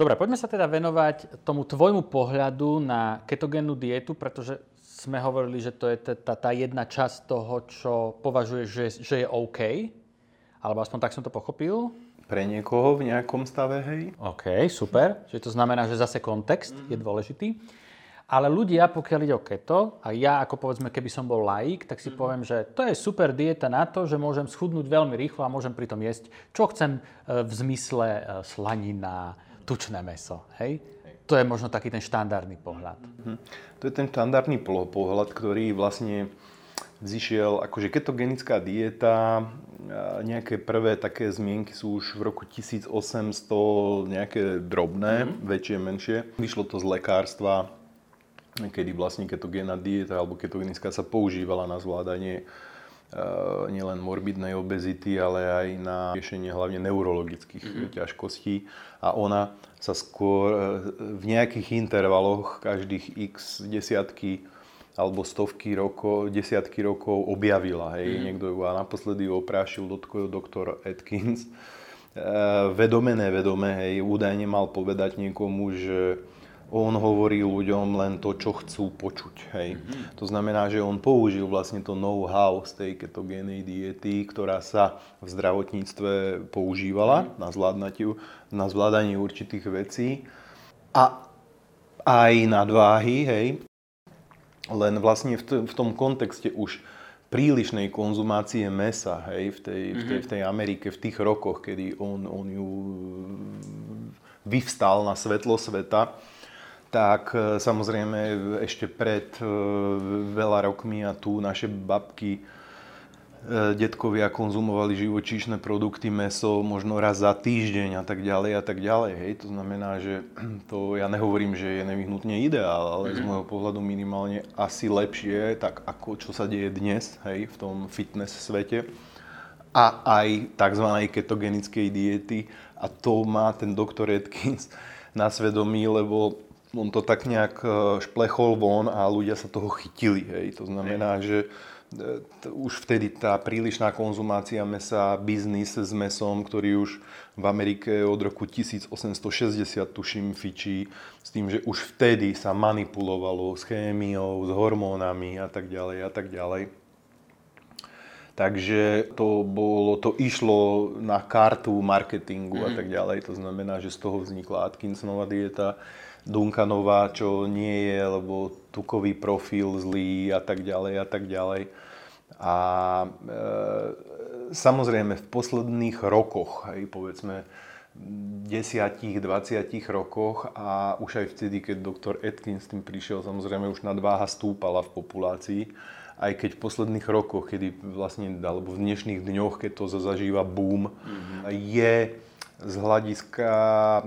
Dobre, poďme sa teda venovať tomu tvojmu pohľadu na ketogénnu dietu, pretože sme hovorili, že to je tá, tá jedna časť toho, čo považuješ, že, že je OK. Alebo aspoň tak som to pochopil. Pre niekoho v nejakom stave, hej. OK, super. Čiže to znamená, že zase kontext mm-hmm. je dôležitý. Ale ľudia, pokiaľ ide o keto, a ja ako povedzme, keby som bol laik, tak si mm-hmm. poviem, že to je super dieta na to, že môžem schudnúť veľmi rýchlo a môžem pritom jesť, čo chcem e, v zmysle e, slanina, tučné meso. Hej? To je možno taký ten štandardný pohľad. Mm-hmm. To je ten štandardný pohľad, ktorý vlastne zišiel, akože ketogenická dieta, nejaké prvé také zmienky sú už v roku 1800, nejaké drobné, mm-hmm. väčšie, menšie. Vyšlo to z lekárstva, kedy vlastne ketogénna dieta alebo ketogenická sa používala na zvládanie nielen morbidnej obezity, ale aj na riešenie hlavne neurologických mm-hmm. ťažkostí. A ona sa skôr uh, v nejakých intervaloch, každých x desiatky alebo stovky rokov, desiatky rokov objavila. Hej. Mm. Niekto ju a naposledy ju oprášil doktor Atkins. E, vedome, nevedome, hej, údajne mal povedať niekomu, že on hovorí ľuďom len to, čo chcú počuť. Hej. Mm-hmm. To znamená, že on použil vlastne to know-how z tej ketogénej diety, ktorá sa v zdravotníctve používala mm-hmm. na, na zvládanie určitých vecí. A aj nadváhy, hej, len vlastne v, t- v tom kontexte už prílišnej konzumácie mesa, hej, v tej, mm-hmm. v, tej, v tej Amerike, v tých rokoch, kedy on, on ju vyvstal na svetlo sveta, tak e, samozrejme ešte pred e, veľa rokmi a tu naše babky, e, detkovia konzumovali živočíšne produkty, meso možno raz za týždeň a tak ďalej a tak ďalej. Hej. To znamená, že to ja nehovorím, že je nevyhnutne ideál, ale z mhm. môjho pohľadu minimálne asi lepšie, tak ako čo sa deje dnes hej, v tom fitness svete a aj tzv. ketogenickej diety. A to má ten doktor Atkins na svedomí, lebo on to tak nejak e, šplechol von a ľudia sa toho chytili. Hej. To znamená, že e, už vtedy tá prílišná konzumácia mesa, biznis s mesom, ktorý už v Amerike od roku 1860 tuším fičí, s tým, že už vtedy sa manipulovalo s chémiou, s hormónami a tak ďalej a tak ďalej. Takže to, bolo, to išlo na kartu marketingu a mhm. tak ďalej. To znamená, že z toho vznikla Atkinsonova dieta Dunkanová, čo nie je, lebo tukový profil zlý a tak ďalej a tak ďalej. A e, samozrejme v posledných rokoch, aj povedzme 10-20 rokoch a už aj vtedy, keď doktor Atkins s tým prišiel, samozrejme už nadváha stúpala v populácii, aj keď v posledných rokoch, kedy vlastne, alebo v dnešných dňoch, keď to zažíva boom, mm-hmm. je z hľadiska e,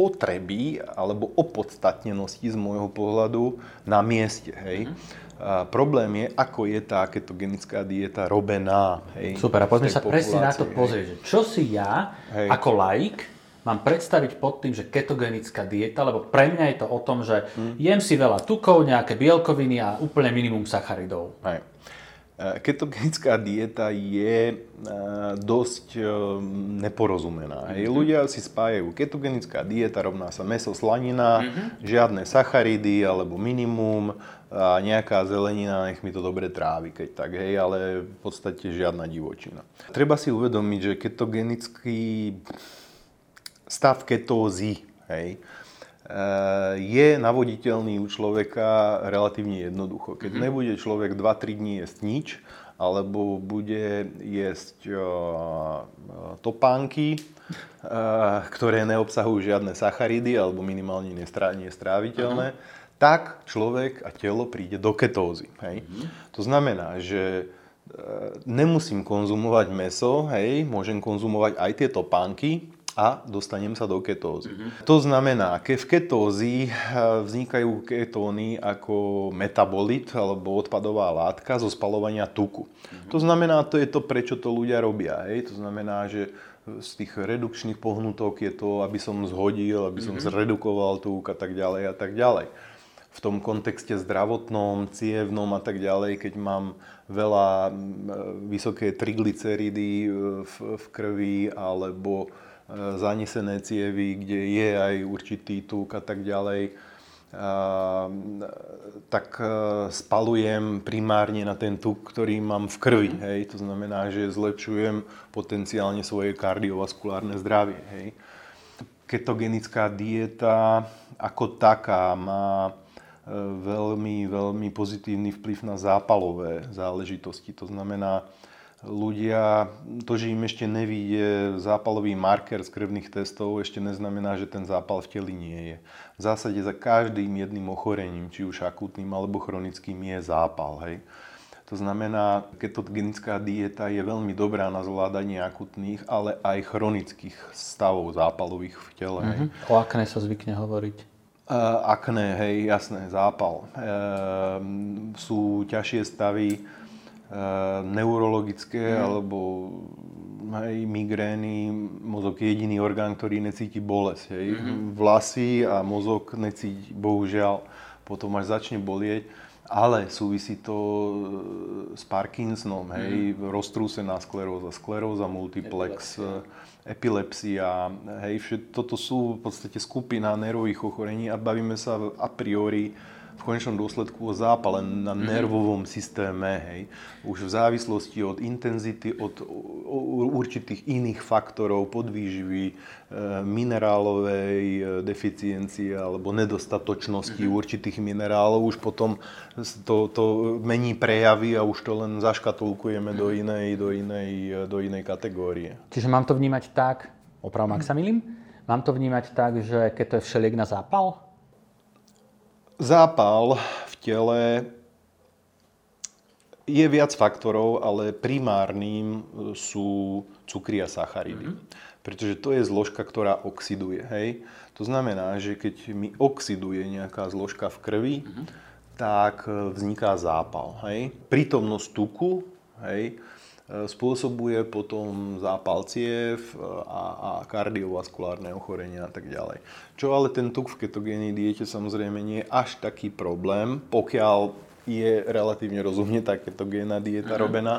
potreby alebo opodstatnenosti z môjho pohľadu na mieste. Hej. Mm-hmm. A problém je, ako je tá ketogenická dieta robená. Hej, Super, a poďme sa presne na to pozrieť. Čo si ja hej. ako laik mám predstaviť pod tým, že ketogenická dieta, lebo pre mňa je to o tom, že mm. jem si veľa tukov, nejaké bielkoviny a úplne minimum sacharidov. Hej. E, ketogenická dieta je e, dosť e, neporozumená. Hej. Mm-hmm. Ľudia si spájajú ketogenická dieta rovná sa meso, slanina, mm-hmm. žiadne sacharidy alebo minimum a nejaká zelenina, nech mi to dobre trávi, keď tak, hej, ale v podstate žiadna divočina. Treba si uvedomiť, že ketogenický stav ketózy, hej, je navoditeľný u človeka relatívne jednoducho. Keď mm-hmm. nebude človek 2-3 dní jesť nič, alebo bude jesť uh, topánky, uh, ktoré neobsahujú žiadne sacharidy alebo minimálne nestráviteľné, uh-huh. tak človek a telo príde do ketózy. Hej? Uh-huh. To znamená, že uh, nemusím konzumovať meso, hej, môžem konzumovať aj tie topánky, a dostanem sa do ketózy. Mm-hmm. To znamená, keď v ketózi eh, vznikajú ketóny ako metabolit alebo odpadová látka zo spalovania tuku. Mm-hmm. To znamená, to je to, prečo to ľudia robia. Hej? To znamená, že z tých redukčných pohnutok je to, aby som zhodil, aby som mm-hmm. zredukoval tuk a tak ďalej a tak ďalej. V tom kontexte zdravotnom, cievnom a tak ďalej, keď mám veľa vysoké triglyceridy eh, v, v krvi alebo zanesené cievy, kde je aj určitý tuk a tak ďalej, tak e, spalujem primárne na ten tuk, ktorý mám v krvi. Hej. To znamená, že zlepšujem potenciálne svoje kardiovaskulárne zdravie. Hej. Ketogenická dieta ako taká má e, veľmi, veľmi pozitívny vplyv na zápalové záležitosti. To znamená, ľudia, to, že im ešte nevíde zápalový marker z krvných testov, ešte neznamená, že ten zápal v teli nie je. V zásade za každým jedným ochorením, či už akutným alebo chronickým, je zápal. Hej. To znamená, ketogenická dieta je veľmi dobrá na zvládanie akutných, ale aj chronických stavov zápalových v tele. Mm-hmm. O akné sa zvykne hovoriť? Uh, akné, hej, jasné, zápal. Uh, sú ťažšie stavy, neurologické mm. alebo aj migrény, mozog je jediný orgán, ktorý necíti bolesť. Hej. Mm-hmm. Vlasy a mozog necíti, bohužiaľ, potom až začne bolieť. Ale súvisí to eh, s Parkinsonom, hej, mm-hmm. roztrúsená skleróza, skleróza multiplex, epilepsia, epilepsia hej, všet, toto sú v podstate skupina nervových ochorení a bavíme sa a priori v konečnom dôsledku o zápale na mhm. nervovom systéme, hej. Už v závislosti od intenzity, od určitých iných faktorov, podvýživy, e, minerálovej e, deficiencie alebo nedostatočnosti mm-hmm. určitých minerálov, už potom to, to mení prejavy a už to len zaškatulkujeme do, mhm. inej, do, inej, do inej kategórie. Čiže mám to vnímať tak, opravom, ak sa milím, mám to vnímať tak, že keď to je všeliek na zápal, Zápal v tele je viac faktorov, ale primárnym sú cukry a sacharidy. Mm-hmm. Pretože to je zložka, ktorá oxiduje. Hej? To znamená, že keď mi oxiduje nejaká zložka v krvi, mm-hmm. tak vzniká zápal. Hej? Prítomnosť tuku hej, spôsobuje potom zápal ciev a, a kardiovaskulárne ochorenia a tak ďalej. Čo ale ten tuk v ketogénnej diete samozrejme nie je až taký problém, pokiaľ je relatívne rozumne tá ketogénna dieta mm-hmm. robená,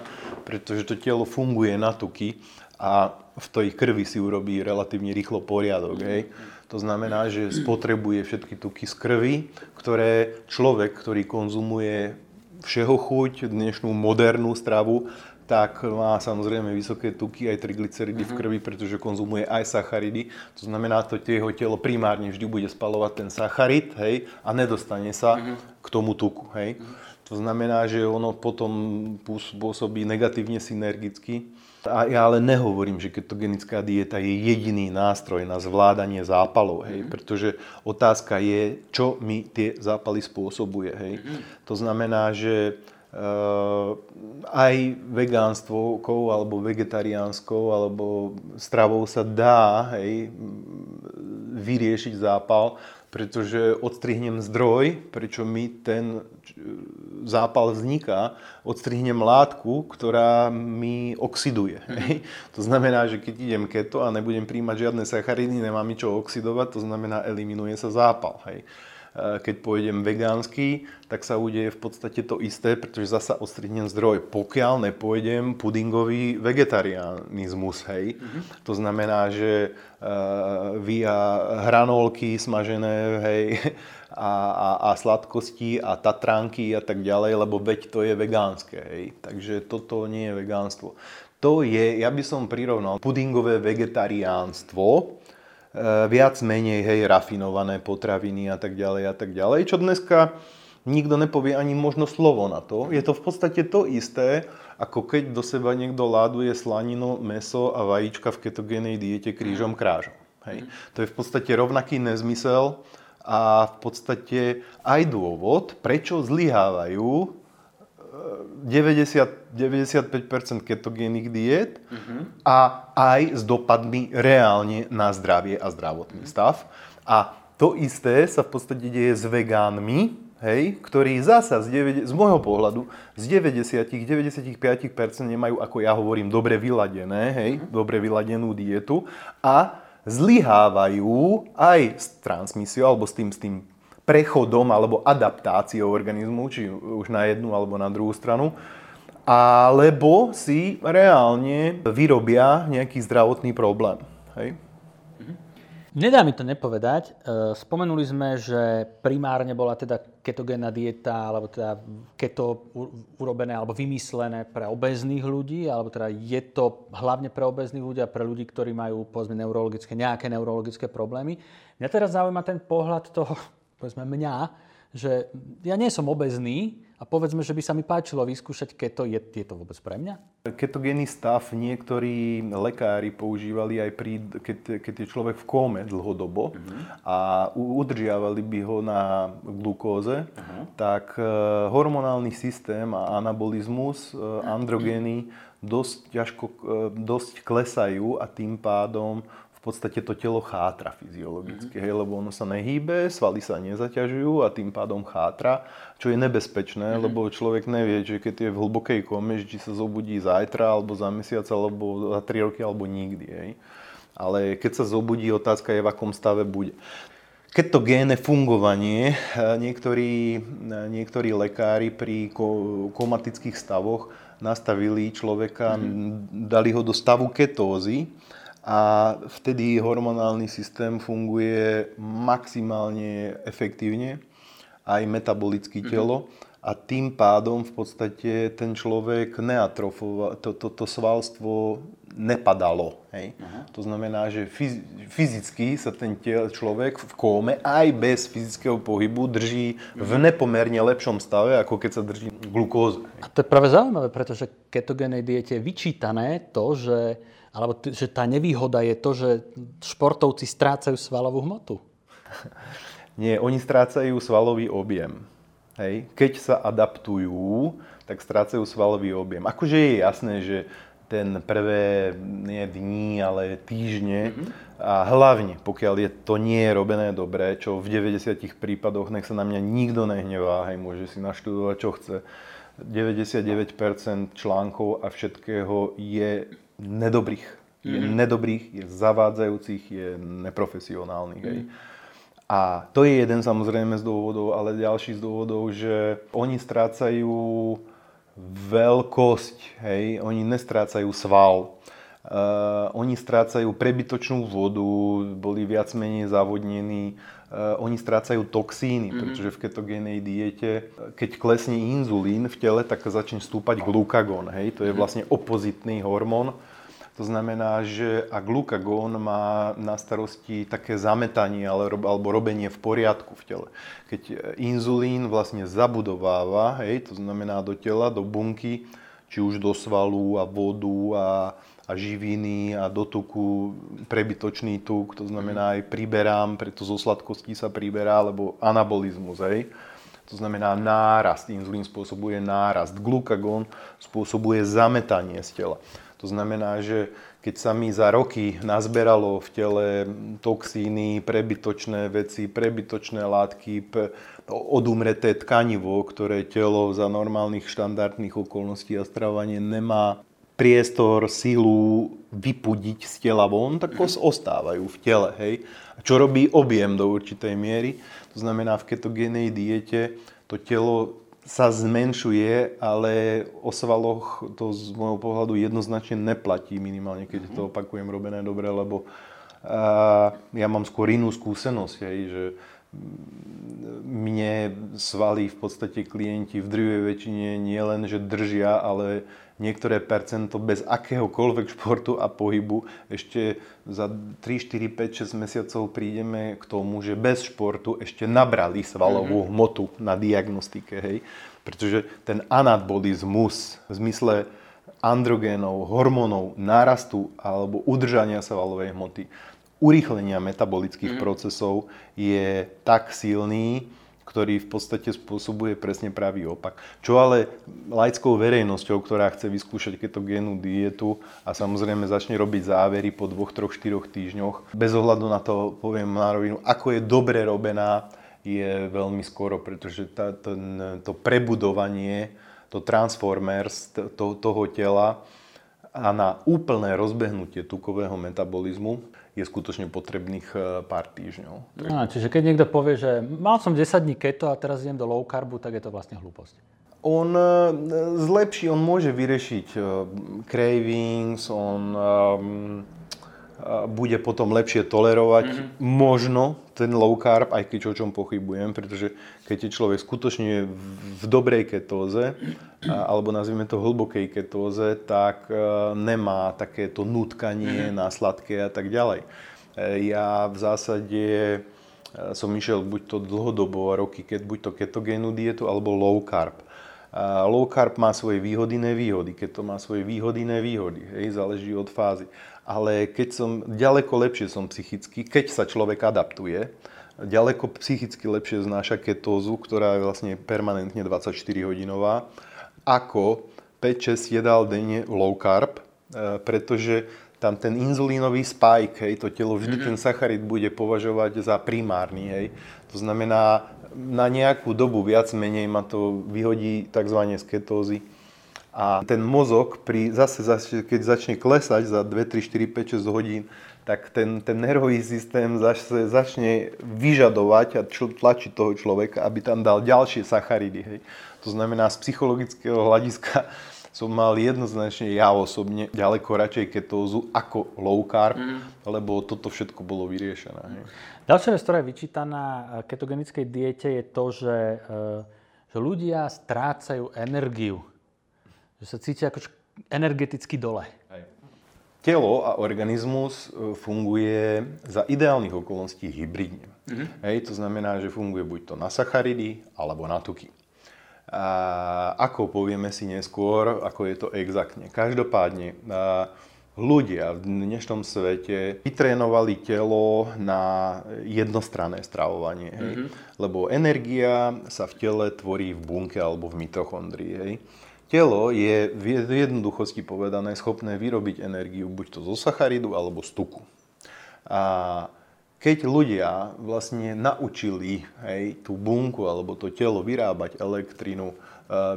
pretože to telo funguje na tuky a v tej krvi si urobí relatívne rýchlo poriadok. Hej. To znamená, že spotrebuje všetky tuky z krvi, ktoré človek, ktorý konzumuje všeho chuť, dnešnú modernú stravu, tak má samozrejme vysoké tuky aj triglyceridy uh-huh. v mhm. krvi, pretože konzumuje aj sacharidy. To znamená, to jeho telo primárne vždy bude spalovať ten sacharid, hej, a nedostane sa uh-huh. k tomu tuku, hej. Uh-huh. To znamená, že ono potom pôsobí negatívne synergicky. A ja ale nehovorím, že ketogenická dieta je jediný nástroj na zvládanie zápalov, hej, mm-hmm. pretože otázka je, čo mi tie zápaly spôsobuje, hej. Mm-hmm. To znamená, že aj vegánstvou alebo vegetariánskou alebo stravou sa dá hej, vyriešiť zápal, pretože odstrihnem zdroj, prečo mi ten zápal vzniká, odstrihnem látku, ktorá mi oxiduje. Mm. Hej. To znamená, že keď idem keto a nebudem príjmať žiadne sacharidy, nemám mi čo oxidovať, to znamená, eliminuje sa zápal. Hej. Eh, keď pôjdem vegánsky, tak sa udeje v podstate to isté, pretože zasa ostrihnem zdroj, pokiaľ nepôjdem pudingový vegetarianizmus, hej. Mm-hmm. To znamená, že uh, via hranolky smažené, hej, a, a, a sladkosti a tatránky a tak ďalej, lebo veď to je vegánske, hej. Takže toto nie je vegánstvo. To je, ja by som prirovnal pudingové vegetariánstvo, viac menej hej, rafinované potraviny a tak ďalej a tak ďalej, čo dneska nikto nepovie ani možno slovo na to. Je to v podstate to isté, ako keď do seba niekto láduje slaninu, meso a vajíčka v ketogénej diete krížom krážom. Hej. To je v podstate rovnaký nezmysel a v podstate aj dôvod, prečo zlyhávajú 90, 95% ketogénnych diet uh-huh. a aj s dopadmi reálne na zdravie a zdravotný stav. A to isté sa v podstate deje s vegánmi, hej, ktorí zasa z, 9, z môjho pohľadu z 90-95% nemajú, ako ja hovorím, dobre vyladené, hej, uh-huh. dobre vyladenú dietu a zlyhávajú aj s transmisiou alebo s tým, s tým prechodom alebo adaptáciou organizmu, či už na jednu alebo na druhú stranu, alebo si reálne vyrobia nejaký zdravotný problém. Hej? Nedá mi to nepovedať. E, spomenuli sme, že primárne bola teda ketogénna dieta, alebo teda keto urobené alebo vymyslené pre obezných ľudí, alebo teda je to hlavne pre obezných ľudí a pre ľudí, ktorí majú povedzme neurologické, nejaké neurologické problémy. Mňa teraz zaujíma ten pohľad toho, povedzme mňa, že ja nie som obezný, a povedzme, že by sa mi páčilo vyskúšať keto, je, je to vôbec pre mňa? Ketogénny stav niektorí lekári používali aj pri, keď, keď je človek v kóme dlhodobo uh-huh. a udržiavali by ho na glukóze, uh-huh. tak e, hormonálny systém a anabolizmus, e, androgény dosť ťažko, e, dosť klesajú a tým pádom v podstate to telo chátra fyziologicky, mm-hmm. hej, lebo ono sa nehýbe, svaly sa nezaťažujú a tým pádom chátra, čo je nebezpečné, mm-hmm. lebo človek nevie, že keď je v hlbokej kome, či sa zobudí zajtra, alebo za mesiac, alebo za 3 roky, alebo nikdy. Hej. Ale keď sa zobudí, otázka je, v akom stave bude. Keď to géne fungovanie, niektorí, niektorí lekári pri komatických stavoch nastavili človeka, mm-hmm. dali ho do stavu ketózy, a vtedy hormonálny systém funguje maximálne efektívne, aj metabolické mhm. telo. Mm-hmm. A tým pádom v podstate ten človek neatrofoval, to, to, to svalstvo nepadalo. Hej? Uh-huh. To znamená, že fyzicky sa ten človek v kóme aj bez fyzického pohybu drží uh-huh. v nepomerne lepšom stave, ako keď sa drží glukóza. A to je práve zaujímavé, pretože ketogénej diete je vyčítané to, že alebo t- že tá nevýhoda je to, že športovci strácajú svalovú hmotu? Nie, oni strácajú svalový objem. Hej. Keď sa adaptujú, tak strácajú svalový objem. Akože je jasné, že ten prvé nie dní, ale týždne mm-hmm. a hlavne pokiaľ je to nie je robené dobre, čo v 90 prípadoch nech sa na mňa nikto nehnevá, hej, môže si naštudovať čo chce. 99% článkov a všetkého je nedobrých. Je mm-hmm. nedobrých, je zavádzajúcich, je neprofesionálnych. Mm-hmm. A to je jeden samozrejme z dôvodov, ale ďalší z dôvodov, že oni strácajú veľkosť, hej, oni nestrácajú sval. Uh, oni strácajú prebytočnú vodu, boli viac menej zavodnení, uh, oni strácajú toxíny, mm-hmm. pretože v ketogénej diete, keď klesne inzulín v tele, tak začne stúpať glukagón, hej, to je mhm. vlastne opozitný hormón, to znamená, že a glukagón má na starosti také zametanie alebo robenie v poriadku v tele. Keď inzulín vlastne zabudováva, hej, to znamená do tela, do bunky, či už do svalu a vodu a, a živiny a do tuku prebytočný tuk, to znamená aj priberám, preto zo sladkostí sa priberá, alebo anabolizmus, hej. To znamená nárast, inzulín spôsobuje nárast, glukagón spôsobuje zametanie z tela. To znamená, že keď sa mi za roky nazberalo v tele toxíny, prebytočné veci, prebytočné látky, odumreté tkanivo, ktoré telo za normálnych štandardných okolností a stravovanie nemá priestor, silu vypudiť z tela von, tak ostávajú v tele. Hej. A čo robí objem do určitej miery? To znamená, v ketogénej diete to telo sa zmenšuje, ale o svaloch to z môjho pohľadu jednoznačne neplatí, minimálne keď to opakujem robené dobre, lebo uh, ja mám skôr inú skúsenosť, hej, že mne svaly v podstate klienti v drvej väčšine nie len, že držia, ale niektoré percento bez akéhokoľvek športu a pohybu. Ešte za 3, 4, 5, 6 mesiacov prídeme k tomu, že bez športu ešte nabrali svalovú mm-hmm. hmotu na diagnostike. Hej? Pretože ten anabolizmus v zmysle androgénov, hormónov, nárastu alebo udržania svalovej hmoty, urýchlenia metabolických mm-hmm. procesov je tak silný, ktorý v podstate spôsobuje presne pravý opak. Čo ale laickou verejnosťou, ktorá chce vyskúšať ketogénnu dietu a samozrejme začne robiť závery po dvoch, troch, štyroch týždňoch, bez ohľadu na to, poviem na rovinu, ako je dobre robená, je veľmi skoro, pretože tá, to, to prebudovanie, to transformers to, toho tela a na úplné rozbehnutie tukového metabolizmu je skutočne potrebných e, pár týždňov. No, čiže keď niekto povie, že mal som 10 dní keto a teraz idem do low carbu, tak je to vlastne hlúposť. On e, zlepší, on môže vyriešiť e, cravings, on um, bude potom lepšie tolerovať mm-hmm. možno ten low carb, aj keď o čom pochybujem, pretože keď je človek skutočne v dobrej ketóze, alebo nazvime to hlbokej ketóze, tak e, nemá takéto nutkanie mm-hmm. na sladké a tak ďalej. E, ja v zásade e, som išiel buď to dlhodobo roky, keď buď to ketogénnu dietu, alebo low carb. A low carb má svoje výhody, nevýhody. Keď to má svoje výhody, nevýhody. Hej, záleží od fázy ale keď som, ďaleko lepšie som psychicky, keď sa človek adaptuje, ďaleko psychicky lepšie znáša ketózu, ktorá je vlastne permanentne 24 hodinová, ako 5-6 jedál denne low carb, e, pretože tam ten inzulínový spike, hej, to telo vždy mm-hmm. ten sacharid bude považovať za primárny, hej. To znamená, na nejakú dobu viac menej ma to vyhodí tzv. z ketózy a ten mozog, pri, zase, zase keď začne klesať za 2, 3, 4, 5, 6 hodín, tak ten, ten nervový systém zase, začne vyžadovať a tlačiť toho človeka, aby tam dal ďalšie sacharidy. Hej. To znamená, z psychologického hľadiska som mal jednoznačne ja osobne ďaleko radšej ketózu ako low carb, mm. lebo toto všetko bolo vyriešené. Hej. Ďalšia vec, ktorá je vyčítaná ketogenickej diete je to, že, e, že ľudia strácajú energiu že sa cítia ako energeticky dole. Hej. Telo a organizmus e, funguje za ideálnych okolností hybridne. Mm-hmm. Hej, to znamená, že funguje buď to na sacharidy, alebo na tuky. A ako povieme si neskôr, ako je to exaktne. Každopádne, ľudia v dnešnom svete vytrénovali telo na jednostranné stravovanie. Hej? Mm-hmm. Lebo energia sa v tele tvorí v bunke alebo v mitochondrii. Hej? Telo je v jednoduchosti povedané schopné vyrobiť energiu buď to zo sacharidu alebo z tuku. A keď ľudia vlastne naučili hej, tú bunku alebo to telo vyrábať elektrinu, e,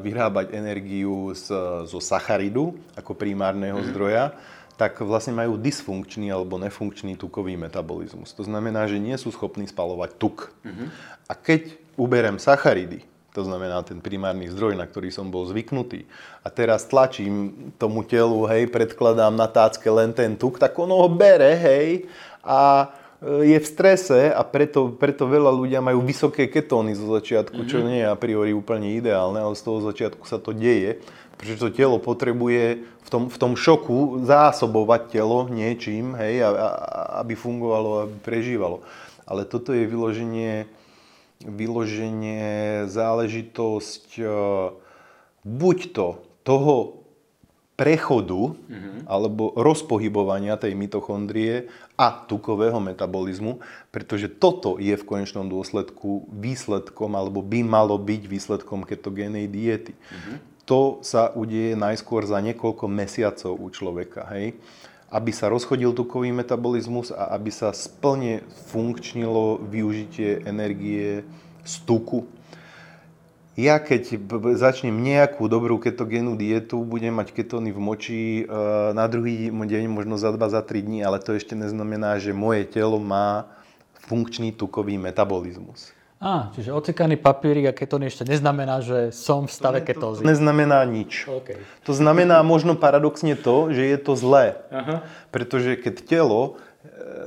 vyrábať energiu z, zo sacharidu ako primárneho mm-hmm. zdroja, tak vlastne majú dysfunkčný alebo nefunkčný tukový metabolizmus. To znamená, že nie sú schopní spalovať tuk. Mm-hmm. A keď uberem sacharidy, to znamená ten primárny zdroj, na ktorý som bol zvyknutý. A teraz tlačím tomu telu, hej, predkladám na tácke len ten tuk, tak ono ho bere, hej, a e, je v strese a preto, preto veľa ľudia majú vysoké ketóny zo začiatku, mm-hmm. čo mhm. nie je a priori úplne ideálne, ale z toho začiatku sa to deje, pretože to telo potrebuje v tom, v tom šoku zásobovať telo niečím, hej, a, a, aby fungovalo, aby prežívalo. Ale toto je vyloženie vyloženie záležitosť e, buď to toho prechodu mm-hmm. alebo rozpohybovania tej mitochondrie a tukového metabolizmu, pretože toto je v konečnom dôsledku výsledkom alebo by malo byť výsledkom ketogénej diety. Mm-hmm. To sa udeje najskôr za niekoľko mesiacov u človeka. Hej? Aby sa rozchodil tukový metabolizmus a aby sa splne funkčnilo využitie energie z tuku. Ja keď začnem nejakú dobrú ketogénnu dietu, budem mať ketóny v moči e, na druhý deň, možno za 2, za 3 dní, ale to ešte neznamená, že moje telo má funkčný tukový metabolizmus. Á, čiže ocekaný papierik a ketóny ešte neznamená, že som v stave ketózy. To, to neznamená nič. Okay. To znamená možno paradoxne to, že je to zlé. Aha. Pretože keď telo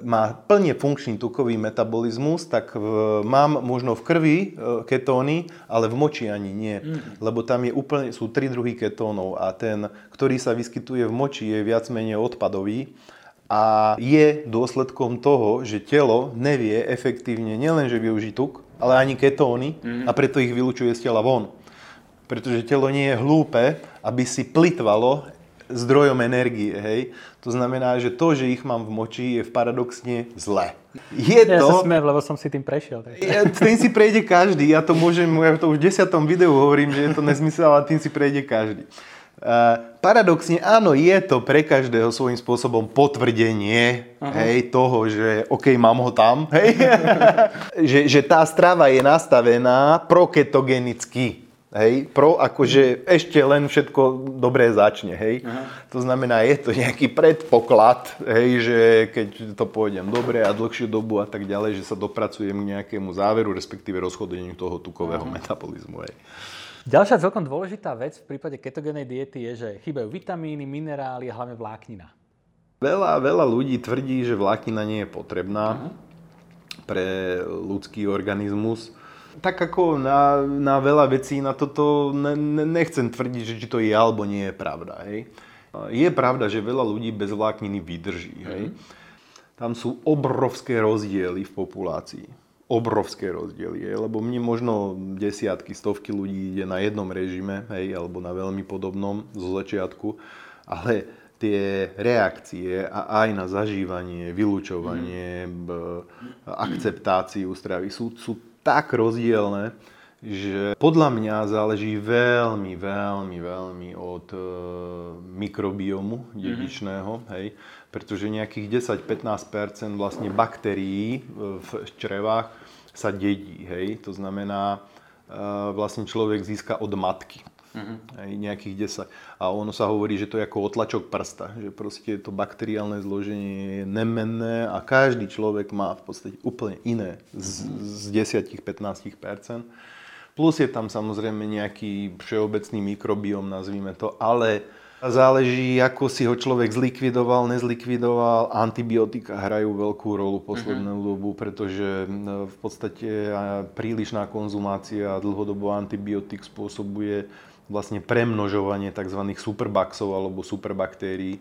má plne funkčný tukový metabolizmus, tak v, mám možno v krvi e, ketóny, ale v moči ani nie. Mm. Lebo tam je úplne, sú tri druhy ketónov a ten, ktorý sa vyskytuje v moči, je viac menej odpadový a je dôsledkom toho, že telo nevie efektívne nielenže využiť tuk, ale ani ketóny mm. a preto ich vylučuje z tela von. Pretože telo nie je hlúpe, aby si plitvalo zdrojom energie, hej. To znamená, že to, že ich mám v moči, je v paradoxne zlé. Je ja to... sa smiem, lebo som si tým prešiel. Tak. Ja, tým si prejde každý. Ja to môžem, ja to už v desiatom videu hovorím, že je to nezmysel, ale tým si prejde každý. Paradoxne áno, je to pre každého svojím spôsobom potvrdenie hej, toho, že OK, mám ho tam, hej? že, že tá strava je nastavená proketogenicky. Hej, pro akože ešte len všetko dobré začne, hej. Aha. To znamená, je to nejaký predpoklad, hej, že keď to pôjdem dobre a dlhšiu dobu a tak ďalej, že sa dopracujem k nejakému záveru, respektíve rozchodeniu toho tukového Aha. metabolizmu, hej. Ďalšia celkom dôležitá vec v prípade ketogénej diety je, že chýbajú vitamíny, minerály a hlavne vláknina. Veľa, veľa ľudí tvrdí, že vláknina nie je potrebná uh-huh. pre ľudský organizmus. Tak ako na, na veľa vecí na toto ne, ne, nechcem tvrdiť, že či to je alebo nie je pravda. Hej. Je pravda, že veľa ľudí bez vlákniny vydrží. Hej. Uh-huh. Tam sú obrovské rozdiely v populácii. Obrovské rozdiely, hej, lebo mne možno desiatky, stovky ľudí ide na jednom režime, hej, alebo na veľmi podobnom zo začiatku, ale tie reakcie a aj na zažívanie, vylúčovanie, mm. akceptáciu stravy sú, sú tak rozdielne, že podľa mňa záleží veľmi, veľmi, veľmi od e, mikrobiomu mhm. dedičného, mm-hmm. hej, pretože nejakých 10-15% vlastne baktérií v črevách sa dedí, hej, to znamená, e, vlastne človek získa od matky. Aj nejakých 10. A ono sa hovorí, že to je ako otlačok prsta, že proste to bakteriálne zloženie je nemenné a každý človek má v podstate úplne iné z, z 10-15%. Plus je tam samozrejme nejaký všeobecný mikrobióm, nazvime to, ale záleží, ako si ho človek zlikvidoval, nezlikvidoval. Antibiotika hrajú veľkú rolu poslednú uh-huh. dobu, pretože v podstate prílišná konzumácia dlhodobo antibiotik spôsobuje vlastne premnožovanie tzv. superbaxov alebo superbaktérií,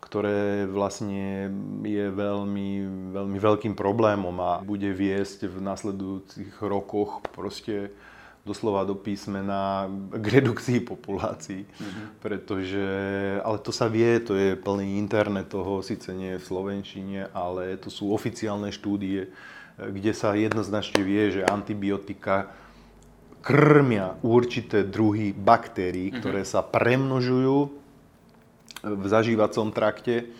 ktoré vlastne je veľmi, veľmi veľkým problémom a bude viesť v nasledujúcich rokoch proste doslova do písmena k redukcii populácií. Mm-hmm. Pretože, ale to sa vie, to je plný internet toho, síce nie v Slovenčine, ale to sú oficiálne štúdie, kde sa jednoznačne vie, že antibiotika krmia určité druhy baktérií, mhm. ktoré sa premnožujú v zažívacom trakte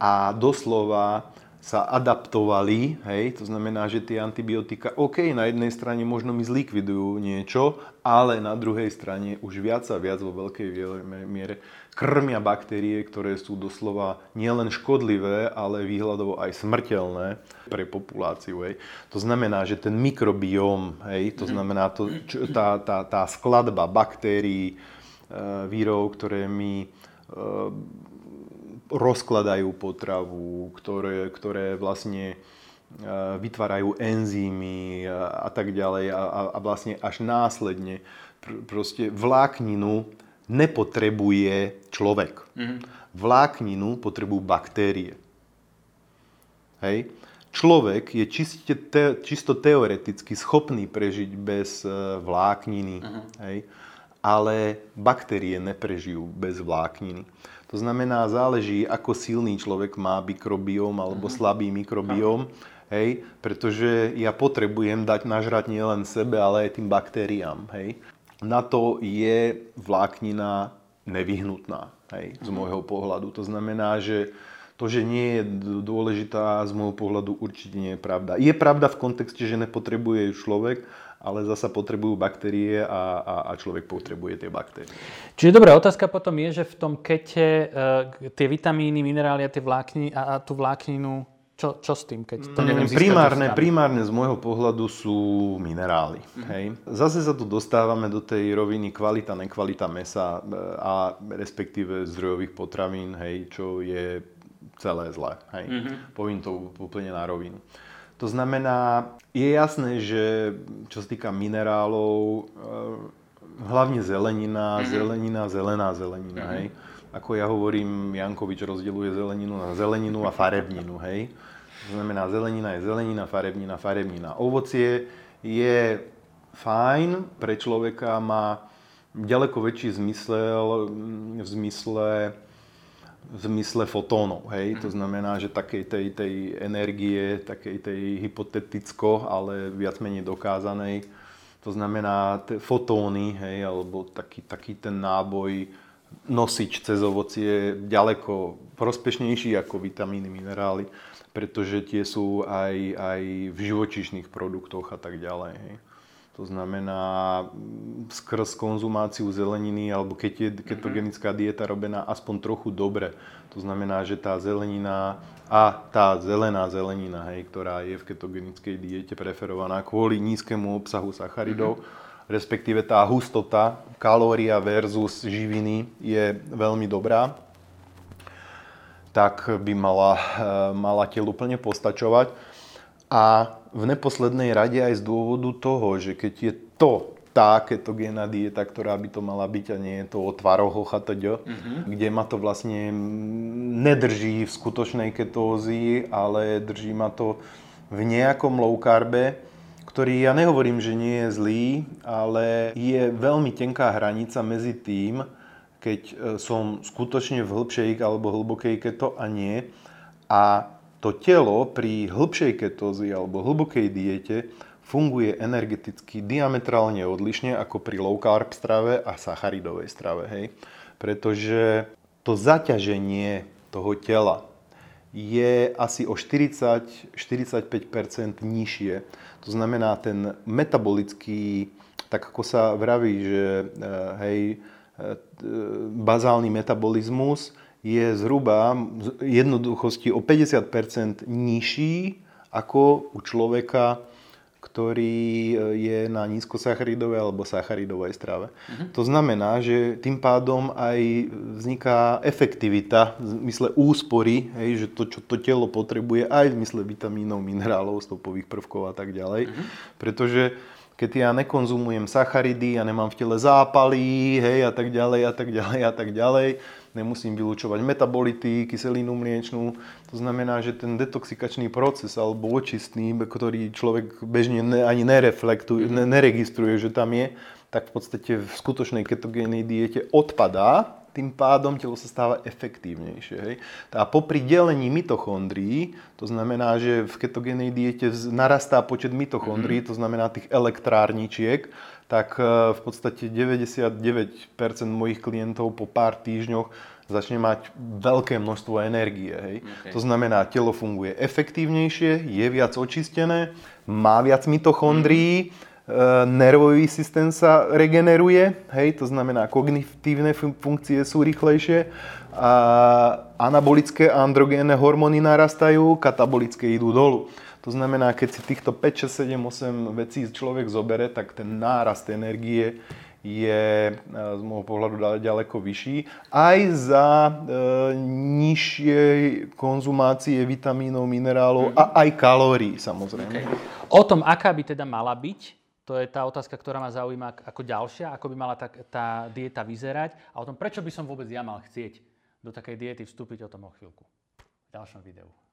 a doslova sa adaptovali, hej, to znamená, že tie antibiotika, OK, na jednej strane možno mi zlikvidujú niečo, ale na druhej strane už viac a viac vo veľkej miere krmia baktérie, ktoré sú doslova nielen škodlivé, ale výhľadovo aj smrteľné pre populáciu. Hej. To znamená, že ten mikrobióm, hej, to mhm. znamená to, čo, tá, tá, tá skladba baktérií, e, vírov, ktoré mi e, rozkladajú potravu, ktoré, ktoré vlastne e, vytvárajú enzymy a, a tak ďalej a, a vlastne až následne pr- proste vlákninu nepotrebuje človek. Mm-hmm. Vlákninu potrebujú baktérie. Hej. Človek je čiste te, čisto teoreticky schopný prežiť bez e, vlákniny, mm-hmm. hej. ale baktérie neprežijú bez vlákniny. To znamená, záleží, ako silný človek má mikrobióm alebo mm-hmm. slabý mikrobióm, hej, pretože ja potrebujem dať nažrať nielen sebe, ale aj tým baktériám. Hej. Na to je vláknina nevyhnutná, hej, z mhm. môjho pohľadu. To znamená, že to, že nie je dôležitá, z môjho pohľadu určite nie je pravda. Je pravda v kontexte, že nepotrebuje človek, ale zasa potrebujú baktérie a, a, a človek potrebuje tie baktérie. Čiže dobrá otázka potom je, že v tom kete e, tie vitamíny, minerály a, tie vlákni, a, a tú vlákninu, čo, čo s tým, keď to mm, neviem primárne, primárne z môjho pohľadu sú minerály. Mm. Hej. Zase sa tu dostávame do tej roviny kvalita, nekvalita mesa e, a respektíve zdrojových potravín, hej, čo je celé zlé. Hej. Mm-hmm. Poviem to úplne na rovinu. To znamená, je jasné, že čo sa týka minerálov, eh, hlavne zelenina, mm-hmm. zelenina, zelená zelenina, mm-hmm. hej. Ako ja hovorím, Jankovič rozdeľuje zeleninu na zeleninu a farebninu, hej. To znamená, zelenina je zelenina, farebnina, farebnina. Ovocie je fajn, pre človeka má ďaleko väčší zmysel v zmysle v zmysle fotónov. Hej? To znamená, že takej tej, tej energie, takej tej hypoteticko, ale viac menej dokázanej, to znamená t- fotóny, hej, alebo taký, taký ten náboj, nosič cez ovocie je ďaleko prospešnejší ako vitamíny, minerály, pretože tie sú aj, aj v živočíšnych produktoch a tak ďalej. Hej. To znamená mm, skrz konzumáciu zeleniny, alebo keď je ketogenická mhm. dieta robená aspoň trochu dobre. To znamená, že tá zelenina a tá zelená zelenina, hej, ktorá je v ketogenickej diete preferovaná kvôli nízkemu obsahu sacharidov, mm-hmm. respektíve tá hustota kalória versus živiny je veľmi dobrá, tak by mala, eh, mala telu plne postačovať. A v neposlednej rade aj z dôvodu toho, že keď je to tá ketogénna dieta, ktorá by to mala byť a nie je to o tvaroch, chatď, mm-hmm. kde ma to vlastne nedrží v skutočnej ketózii, ale drží ma to v nejakom low carbe, ktorý ja nehovorím, že nie je zlý, ale je veľmi tenká hranica medzi tým, keď e, som skutočne v hĺbšej alebo hlbokej keto a nie. A to telo pri hĺbšej ketózii alebo hlbokej diete funguje energeticky diametrálne odlišne ako pri low carb strave a sacharidovej strave. Hej? Pretože to zaťaženie toho tela je asi o 40-45% nižšie. To znamená, ten metabolický, tak ako sa vraví, že eh, hej, eh, bazálny metabolizmus je zhruba jednoduchosti o 50% nižší ako u človeka, ktorý e, je na nízkosacharidovej alebo sacharidovej strave. Uh-huh. To znamená, že tým pádom aj vzniká efektivita v mysle úspory, hej, že to, čo to telo potrebuje aj v mysle vitamínov, minerálov, stopových prvkov a tak ďalej. Uh-huh. Pretože keď ja nekonzumujem sacharidy, ja nemám v tele zápaly, hej, a tak ďalej, a tak ďalej, a tak ďalej, nemusím vylúčovať metabolity, kyselinu mliečnú. To znamená, že ten detoxikačný proces alebo očistný, ktorý človek bežne ani nereflektuje, mm-hmm. neregistruje, že tam je, tak v podstate v skutočnej ketogénnej diete odpadá, tým pádom telo sa stáva efektívnejšie. Hej. A popri delení mitochondrií, to znamená, že v ketogénej diete narastá počet mitochondrií, mm-hmm. to znamená tých elektrárničiek, tak e, v podstate 99% mojich klientov po pár týždňoch začne mať veľké množstvo energie. Hej. Okay. To znamená, telo funguje efektívnejšie, je viac očistené, má viac mitochondrií, mm. nervový systém sa regeneruje, hej, to znamená, kognitívne funkcie sú rýchlejšie, a anabolické a androgénne hormóny narastajú, katabolické idú dolu. To znamená, keď si týchto 5, 6, 7, 8 vecí človek zobere, tak ten nárast energie je e, z môjho pohľadu ďaleko vyšší. Aj za e, nižšie konzumácie vitamínov, minerálov mm. a aj kalórií samozrejme. Okay. O tom, aká by teda mala byť, to je tá otázka, ktorá ma zaujíma ako ďalšia, ako by mala tá, tá dieta vyzerať a o tom, prečo by som vôbec ja mal chcieť do takej diety vstúpiť o tom o chvíľku. V ďalšom videu.